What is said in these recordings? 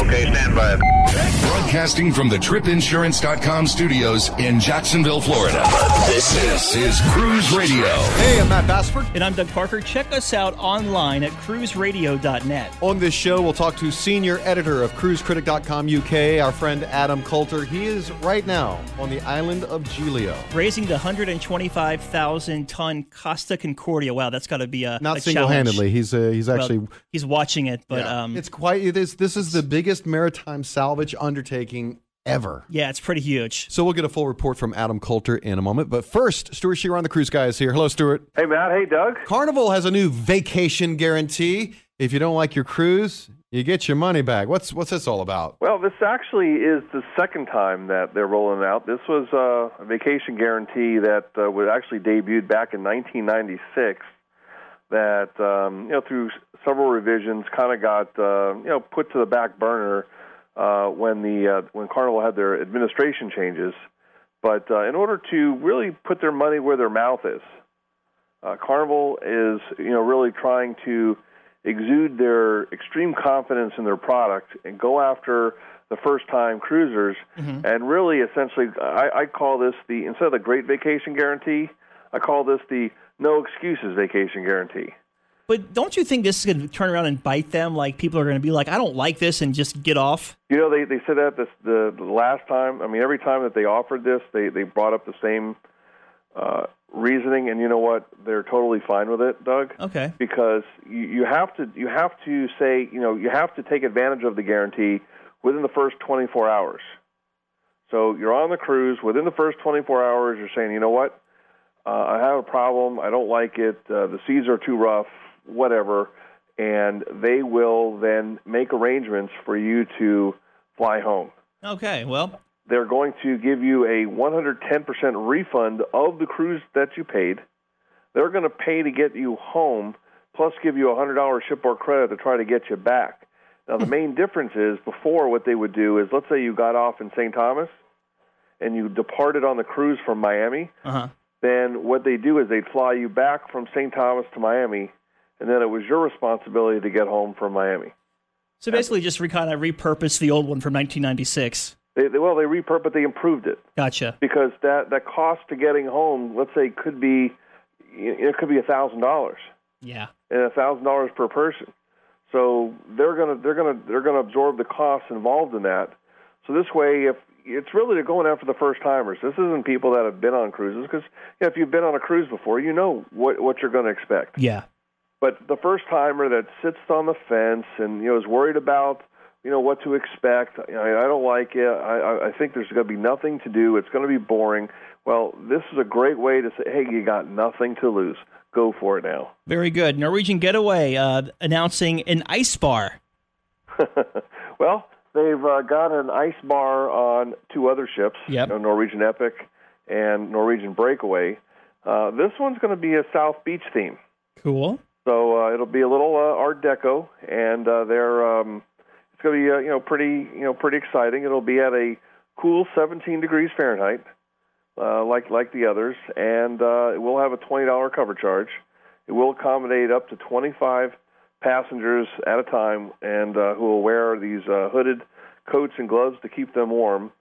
Okay, stand by. Broadcasting from the tripinsurance.com studios in Jacksonville, Florida. This, is Cruise Radio. Hey, I'm Matt Bassford. And I'm Doug Parker. Check us out online at cruiseradio.net. On this show, we'll talk to senior editor of cruisecritic.com UK, our friend Adam Coulter. He is right now on the island of Giglio. Raising the 125,000 ton Costa Concordia. Wow, that's got to be a not a single handedly. He's uh, he's actually Well, he's watching it, but yeah. um, it's quite it is this is the biggest maritime salvage undertaking ever. yeah, it's pretty huge. So we'll get a full report from Adam Coulter in a moment. But first, Stewart Chiron on the cruise guy is here. Hello, Stuart. Hey, Matt. Hey, Doug. Carnival has a new vacation guarantee. If you don't like your cruise, you get your money back. What's what's this all about? Well, this actually is the second time that they're rolling out. This was uh, a vacation guarantee that uh, was actually debuted back in 1996. That um, you know, through several revisions, kind of got uh, you know put to the back burner uh, when the uh, when Carnival had their administration changes. But uh, in order to really put their money where their mouth is, uh, Carnival is you know really trying to exude their extreme confidence in their product and go after the first time cruisers and really essentially I, I call this the instead of the great vacation guarantee i call this the no excuses vacation guarantee But don't you think this is going to turn around and bite them? Like people are going to be like, I don't like this, and just get off. you know they they said that this the, the last time i mean every time that they offered this they they brought up the same uh reasoning and you know what they're totally fine with it doug Okay. because you, you have to you have to say you know you have to take advantage of the guarantee within the first 24 hours. So you're on the cruise within the first 24 hours. You're saying, you know what, uh, I have a problem. I don't like it. Uh, the seas are too rough. Whatever, and they will then make arrangements for you to fly home. Okay. Well, They're going to give you a 110% refund of the cruise that you paid. They're going to pay to get you home, plus give you a $100 shipboard credit to try to get you back. Now, the main difference is before what they would do is let's say you got off in St. Thomas and you departed on the cruise from Miami, uh huh. Then what they do is they'd fly you back from St. Thomas to Miami, and then it was your responsibility to get home from Miami. So basically, just re- kind of repurpose the old one from 1996. They, they, well, they repurposed, they improved it. Gotcha. because that that cost to getting home, let's say, could be it could be a thousand dollars Yeah. and a thousand dollars per person. So they're gonna they're gonna they're gonna absorb the costs involved in that. So this way, if it's really going after the first timers. This isn't people that have been on cruises because you know, if you've been on a cruise before, you know what what you're going to expect. Yeah. But the first timer that sits on the fence and you know is worried about you know what to expect. Know, I don't like it. I, I- I think there's going to be nothing to do. It's going to be boring. Well, this is a great way to say, hey, you got nothing to lose. Go for it now. Very good. Norwegian Getaway uh, announcing an ice bar. well, they've uh, got an ice bar on two other ships, Yep. you know, Norwegian Epic and Norwegian Breakaway. Uh, this one's going to be a South Beach theme. Cool. So uh, it'll be a little uh, Art Deco, and uh, they're um, it's going to be uh, you know pretty you know pretty exciting. It'll be at a cool 17 degrees Fahrenheit, uh, like like the others, and uh, it will have a twenty dollar cover charge. It will accommodate up to 25 passengers at a time, and uh, who will wear these uh, hooded coats and gloves to keep them warm.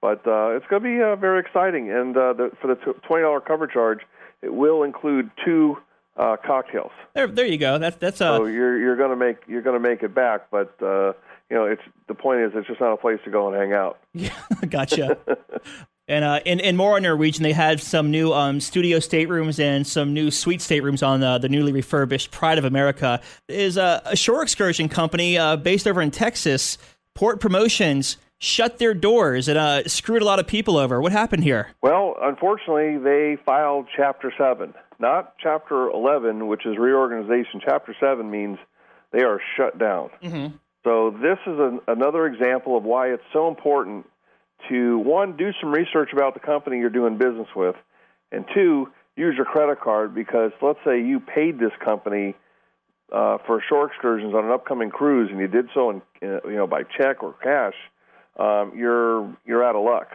But uh, it's going to be uh, very exciting, and uh, the, for the twenty dollar cover charge, it will include two uh, cocktails. There, there you go. That's that's uh, So you're you're going to make you're going to make it back, but uh, you know it's the point is it's just not a place to go and hang out. Yeah, gotcha. and uh, and and more Norwegian, they had some new um, studio staterooms and some new suite staterooms on uh, the newly refurbished Pride of America. Is uh, a shore excursion company uh, based over in Texas, Port Promotions. shut their doors and uh, screwed a lot of people over. What happened here? Well, unfortunately, they filed Chapter 7, not Chapter 11, which is reorganization. Chapter 7 means they are shut down. Mm-hmm. So, this is an, another example of why it's so important to, one, do some research about the company you're doing business with, and two, use your credit card because let's say you paid this company uh, for shore excursions on an upcoming cruise and you did so in, you know by check or cash, um, you're you're out of luck.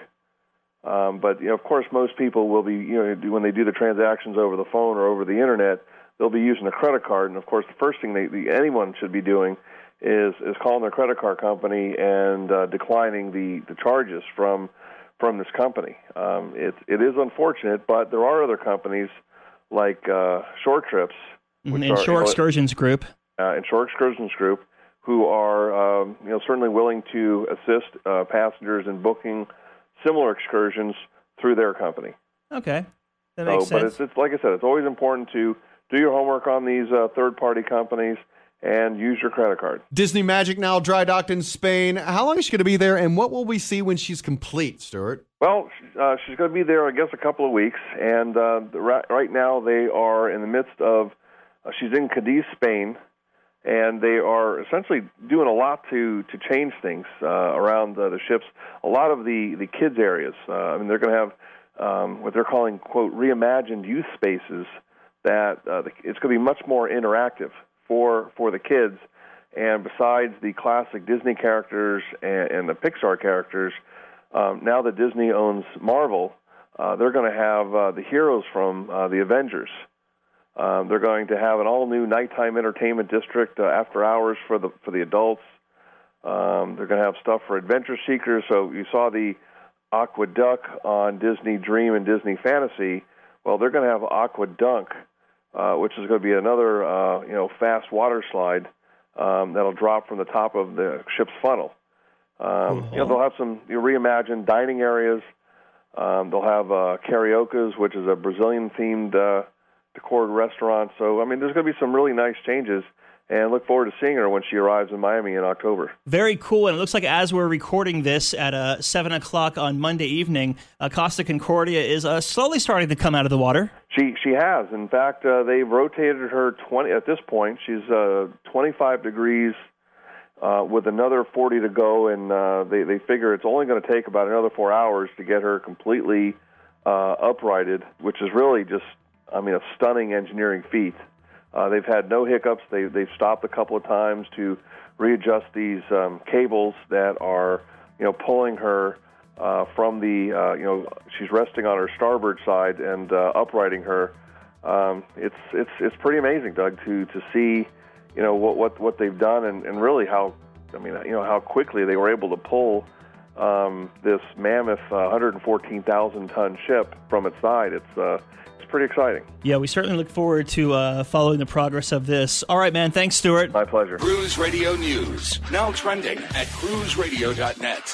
Um, but you know, of course, most people will be you know when they do the transactions over the phone or over the internet, they'll be using a credit card. And of course, the first thing they, anyone should be doing is is calling their credit card company and uh, declining the the charges from from this company. Um, it it is unfortunate, but there are other companies like uh, Shore Trips, which and are, Shore Excursions Group, uh, and Shore Excursions Group, who are um, you know certainly willing to assist uh, passengers in booking similar excursions through their company. Okay, that makes so, sense. But it's, it's like I said, it's always important to do your homework on these uh, third-party companies and use your credit card. Disney Magic now dry docked in Spain. How long is she going to be there, and what will we see when she's complete, Stewart? Well, uh, she's going to be there, I guess, a couple of weeks, and uh, right, right now they are in the midst of. Uh, she's in Cadiz, Spain, and they are essentially doing a lot to to change things uh, around uh, the ships. A lot of the the kids areas. Uh, I mean, they're going to have um, what they're calling quote reimagined youth spaces. That uh, the, it's going to be much more interactive for for the kids. And besides the classic Disney characters and, and the Pixar characters, um, now that Disney owns Marvel, uh, they're going to have uh, the heroes from uh, the Avengers. Um, they're going to have an all-new nighttime entertainment district uh, after hours for the for the adults. Um, they're going to have stuff for adventure seekers. So you saw the AquaDuck on Disney Dream and Disney Fantasy. Well, they're going to have Aquadunk uh, which is going to be another uh, you know fast water slide um, that'll drop from the top of the ship's funnel. Um, uh-huh. You know they'll have some you know, reimagined dining areas. Um, they'll have uh, Carioca's, which is a Brazilian themed uh, decorated restaurant. So I mean, there's going to be some really nice changes and look forward to seeing her when she arrives in Miami in October. Very cool. And it looks like as we're recording this at uh, 7 o'clock on Monday evening, uh, Costa Concordia is uh, slowly starting to come out of the water. She she has. In fact, uh, they've rotated her 20 at this point. She's uh, 25 degrees uh, with another 40 to go, and uh, they they figure it's only going to take about another four hours to get her completely uh, uprighted, which is really just I mean a stunning engineering feat. Uh, they've had no hiccups. They, they've stopped a couple of times to readjust these um, cables that are, you know, pulling her uh, from the, uh, you know, she's resting on her starboard side and uh, uprighting her. Um, it's it's it's pretty amazing, Doug, to to see, you know, what what what they've done and, and really how, I mean, you know, how quickly they were able to pull um, this mammoth uh, 114,000 ton ship from its side. It's uh, pretty exciting. Yeah, we certainly look forward to uh, following the progress of this. All right, man. Thanks, Stewart. My pleasure. Cruise Radio News, now trending at cruiseradio.net.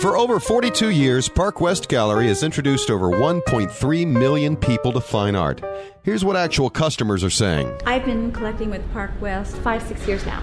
For over 42 years, Park West Gallery has introduced over 1.3 million people to fine art. Here's what actual customers are saying. I've been collecting with Park West five, six years now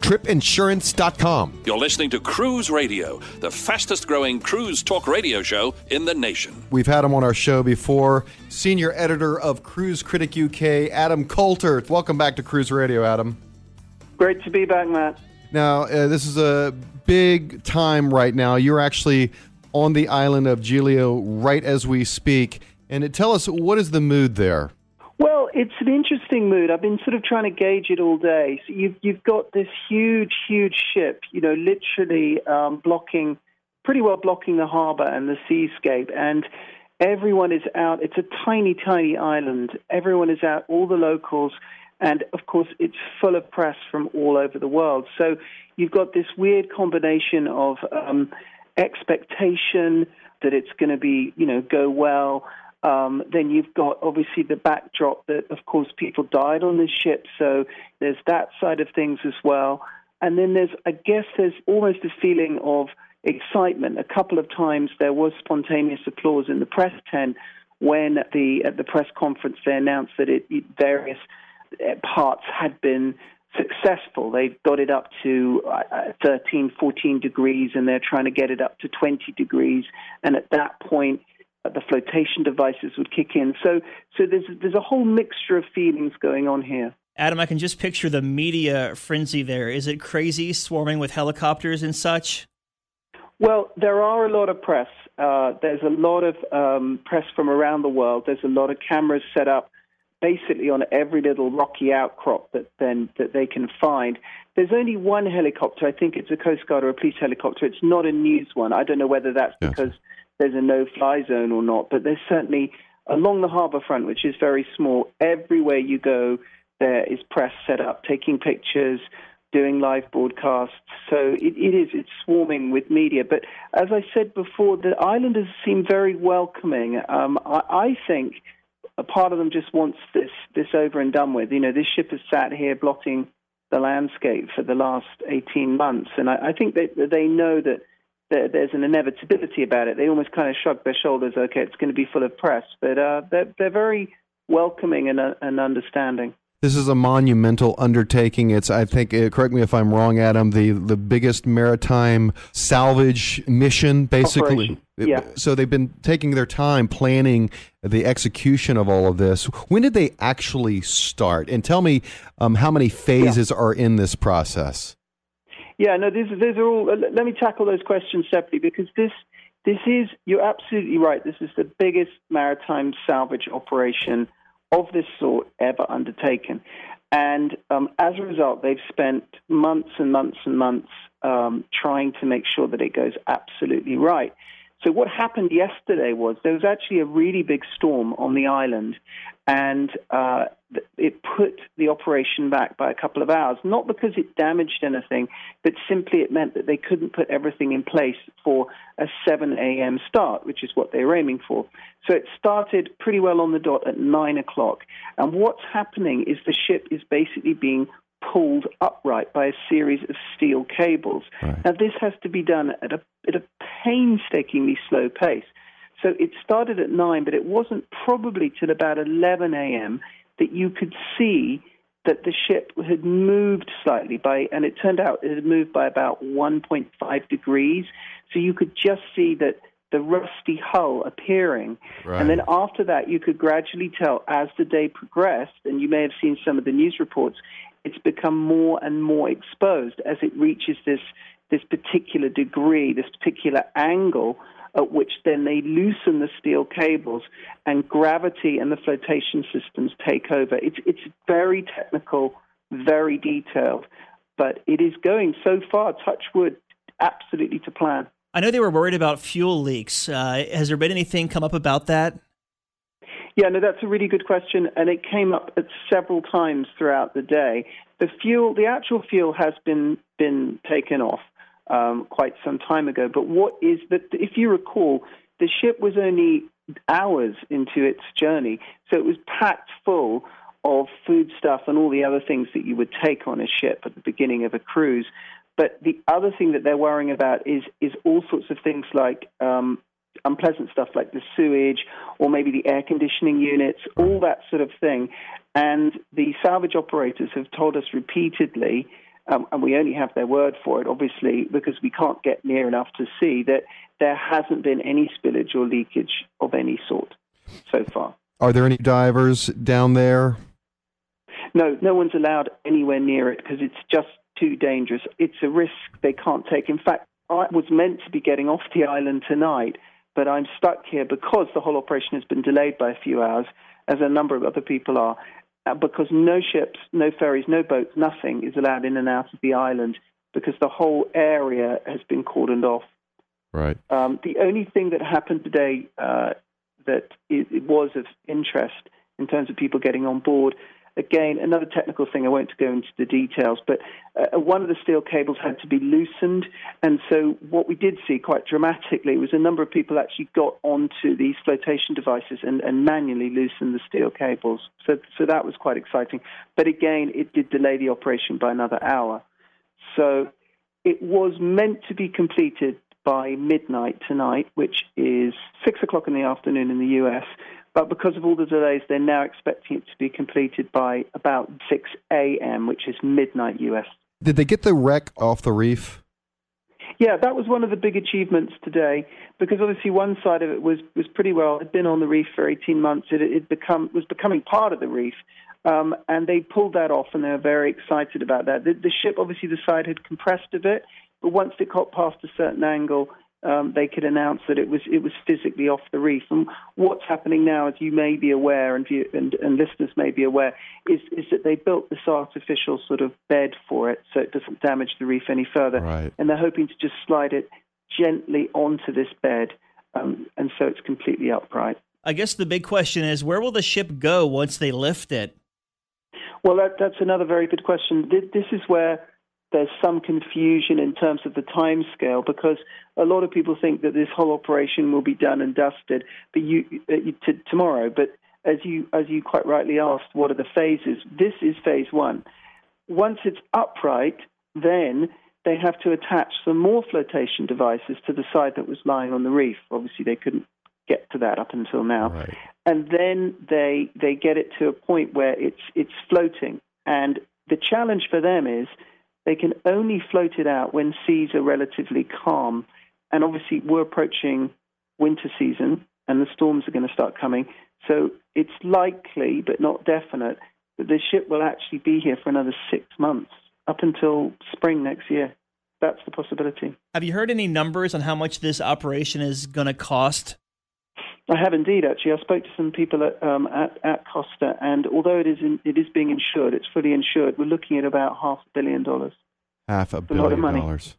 tripinsurance.com. You're listening to Cruise Radio, the fastest growing cruise talk radio show in the nation. We've had him on our show before. Senior editor of Cruise Critic UK, Adam Coulter. Welcome back to Cruise Radio, Adam. Great to be back, Matt. Now, uh, this is a big time right now. You're actually on the island of Giglio right as we speak. And tell us, what is the mood there? Well, it's an interesting mood. I've been sort of trying to gauge it all day. So you've you've got this huge, huge ship, you know, literally um, blocking, pretty well blocking the harbour and the seascape, and everyone is out. It's a tiny, tiny island. Everyone is out. All the locals, and of course, it's full of press from all over the world. So you've got this weird combination of um, expectation that it's going to be, you know, go well um, then you've got obviously the backdrop that, of course, people died on this ship, so there's that side of things as well. And then there's, I guess, there's almost a feeling of excitement. A couple of times there was spontaneous applause in the press tent when the at the press conference they announced that it, it various uh, parts had been successful. They've got it up to uh, 13, 14 degrees, and they're trying to get it up to 20 degrees. And at that point, the flotation devices would kick in. So, so there's there's a whole mixture of feelings going on here. Adam, I can just picture the media frenzy there. Is it crazy, swarming with helicopters and such? Well, there are a lot of press. Uh, there's a lot of um, press from around the world. There's a lot of cameras set up basically on every little rocky outcrop that then that they can find. There's only one helicopter. I think it's a Coast Guard or a police helicopter. It's not a news one. I don't know whether that's yes. because there's a no-fly zone or not, but there's certainly along the harbour front, which is very small. Everywhere you go, there is press set up, taking pictures, doing live broadcasts. So it, it is it's swarming with media. But as I said before, the islanders seem very welcoming. Um, I, I think a part of them just wants this this over and done with. You know, this ship has sat here blotting the landscape for the last 18 months, and I, I think that they know that there's an inevitability about it. They almost kind of shrug their shoulders. Okay, it's going to be full of press, but uh, they're they're very welcoming and, uh, and understanding. This is a monumental undertaking. It's, I think, uh, correct me if I'm wrong, Adam, the, the biggest maritime salvage mission, basically. Yeah. So they've been taking their time planning the execution of all of this. When did they actually start? And tell me um, how many phases yeah. are in this process. Yeah, no, these, these are all. Let me tackle those questions separately because this this is you're absolutely right. This is the biggest maritime salvage operation of this sort ever undertaken, and um, as a result, they've spent months and months and months um, trying to make sure that it goes absolutely right. So what happened yesterday was there was actually a really big storm on the island, and uh, it put the operation back by a couple of hours. Not because it damaged anything, but simply it meant that they couldn't put everything in place for a 7 a.m. start, which is what they were aiming for. So it started pretty well on the dot at 9 o'clock. And what's happening is the ship is basically being pulled upright by a series of steel cables. Right. Now, this has to be done at a, at a painstakingly slow pace. So it started at 9, but it wasn't probably till about 11 a.m. that you could see that the ship had moved slightly by, and it turned out it had moved by about 1.5 degrees. So you could just see that the rusty hull appearing. Right. And then after that, you could gradually tell as the day progressed, and you may have seen some of the news reports, it's become more and more exposed as it reaches this this particular degree, this particular angle at which then they loosen the steel cables and gravity and the flotation systems take over. It's it's very technical, very detailed, but it is going so far, touch wood, absolutely to plan. I know they were worried about fuel leaks. Uh, has there been anything come up about that? Yeah, no, that's a really good question, and it came up at several times throughout the day. The fuel, the actual fuel, has been been taken off um, quite some time ago. But what is that? If you recall, the ship was only hours into its journey. So it was packed full of food stuff and all the other things that you would take on a ship at the beginning of a cruise. But the other thing that they're worrying about is is all sorts of things like um, unpleasant stuff like the sewage or maybe the air conditioning units, all that sort of thing. And the salvage operators have told us repeatedly, um, and we only have their word for it, obviously, because we can't get near enough to see that there hasn't been any spillage or leakage of any sort so far. Are there any divers down there? No, no one's allowed anywhere near it because it's just too dangerous. It's a risk they can't take. In fact, I was meant to be getting off the island tonight, but I'm stuck here because the whole operation has been delayed by a few hours, as a number of other people are, because no ships, no ferries, no boats, nothing is allowed in and out of the island because the whole area has been cordoned off. Right. Um, the only thing that happened today uh, that it, it was of interest in terms of people getting on board again, another technical thing, I won't go into the details, but uh, one of the steel cables had to be loosened. And so what we did see quite dramatically was a number of people actually got onto these flotation devices and, and manually loosened the steel cables. So, so that was quite exciting. But again, it did delay the operation by another hour. So it was meant to be completed by midnight tonight, which is 6 o'clock in the afternoon in the US. But because of all the delays, they're now expecting it to be completed by about 6 a.m., which is midnight US. Did they get the wreck off the reef? Yeah, that was one of the big achievements today because obviously one side of it was, was pretty well, it had been on the reef for 18 months. It, it become, was becoming part of the reef. Um, and they pulled that off and they were very excited about that. The, the ship, obviously, the side had compressed a bit, but once it got past a certain angle, um, they could announce that it was it was physically off the reef. And what's happening now, as you may be aware, and, you, and, and listeners may be aware, is is that they built this artificial sort of bed for it, so it doesn't damage the reef any further. Right. And they're hoping to just slide it gently onto this bed, um, and so it's completely upright. I guess the big question is, where will the ship go once they lift it? Well, that, that's another very good question. This is where there's some confusion in terms of the time scale because a lot of people think that this whole operation will be done and dusted but you, uh, t- tomorrow. But as you as you quite rightly asked, what are the phases? This is phase one. Once it's upright, then they have to attach some more flotation devices to the side that was lying on the reef. Obviously, they couldn't get to that up until now. Right. And then they they get it to a point where it's it's floating. And the challenge for them is they can only float it out when seas are relatively calm. And obviously, we're approaching winter season and the storms are going to start coming. So it's likely, but not definite, that the ship will actually be here for another six months, up until spring next year. That's the possibility. Have you heard any numbers on how much this operation is going to cost? I have indeed, actually. I spoke to some people at, um, at, at Costa, and although it is in, it is being insured, it's fully insured. We're looking at about half a billion dollars. Half a a billion lot of money. dollars.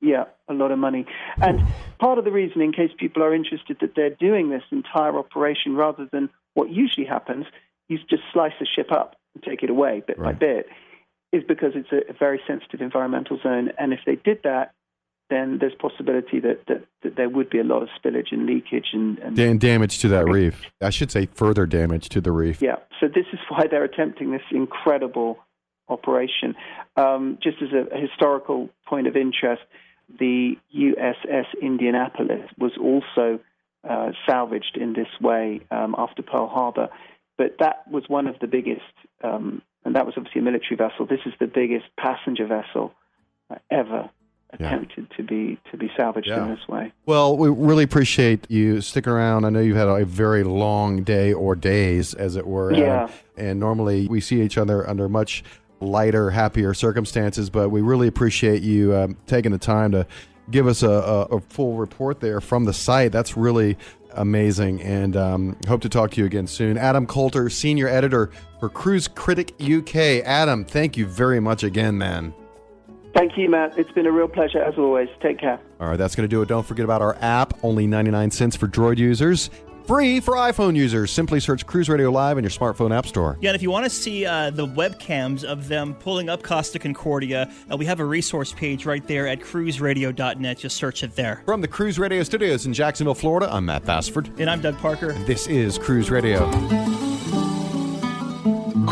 Yeah, a lot of money. And part of the reason, in case people are interested, that they're doing this entire operation rather than what usually happens, you just slice the ship up and take it away bit by bit, is because it's a, a very sensitive environmental zone. And if they did that, then there's possibility that, that, that there would be a lot of spillage and leakage and, and damage to that reef. I should say further damage to the reef. Yeah, so this is why they're attempting this incredible operation. Um, just as a, historical point of interest, the USS Indianapolis was also uh, salvaged in this way um, after Pearl Harbor, but that was one of the biggest, um, and that was obviously a military vessel. This is the biggest passenger vessel uh, ever Yeah. attempted to be to be salvaged Yeah. in this way. Well, we really appreciate you sticking around. I know you've had a very long day or days, as it were. Yeah. And normally we see each other under much lighter, happier circumstances, but we really appreciate you um, taking the time to give us a, a, a full report there from the site. That's really amazing. And um, hope to talk to you again soon. Adam Coulter, senior editor for Cruise Critic UK. Adam, thank you very much again, man. Thank you, Matt. It's been a real pleasure as always. Take care. All right, that's going to do it. Don't forget about our app, only 99 cents for Droid users. Free for iPhone users. Simply search Cruise Radio Live in your smartphone app store. Yeah, and if you want to see uh, the webcams of them pulling up Costa Concordia, uh, we have a resource page right there at cruiseradio.net. Just search it there. From the Cruise Radio studios in Jacksonville, Florida, I'm Matt Bassford. And I'm Doug Parker. And this is Cruise Radio.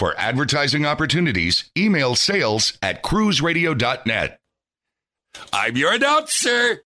For advertising opportunities, email sales at cruiseradio.net. I'm your announcer.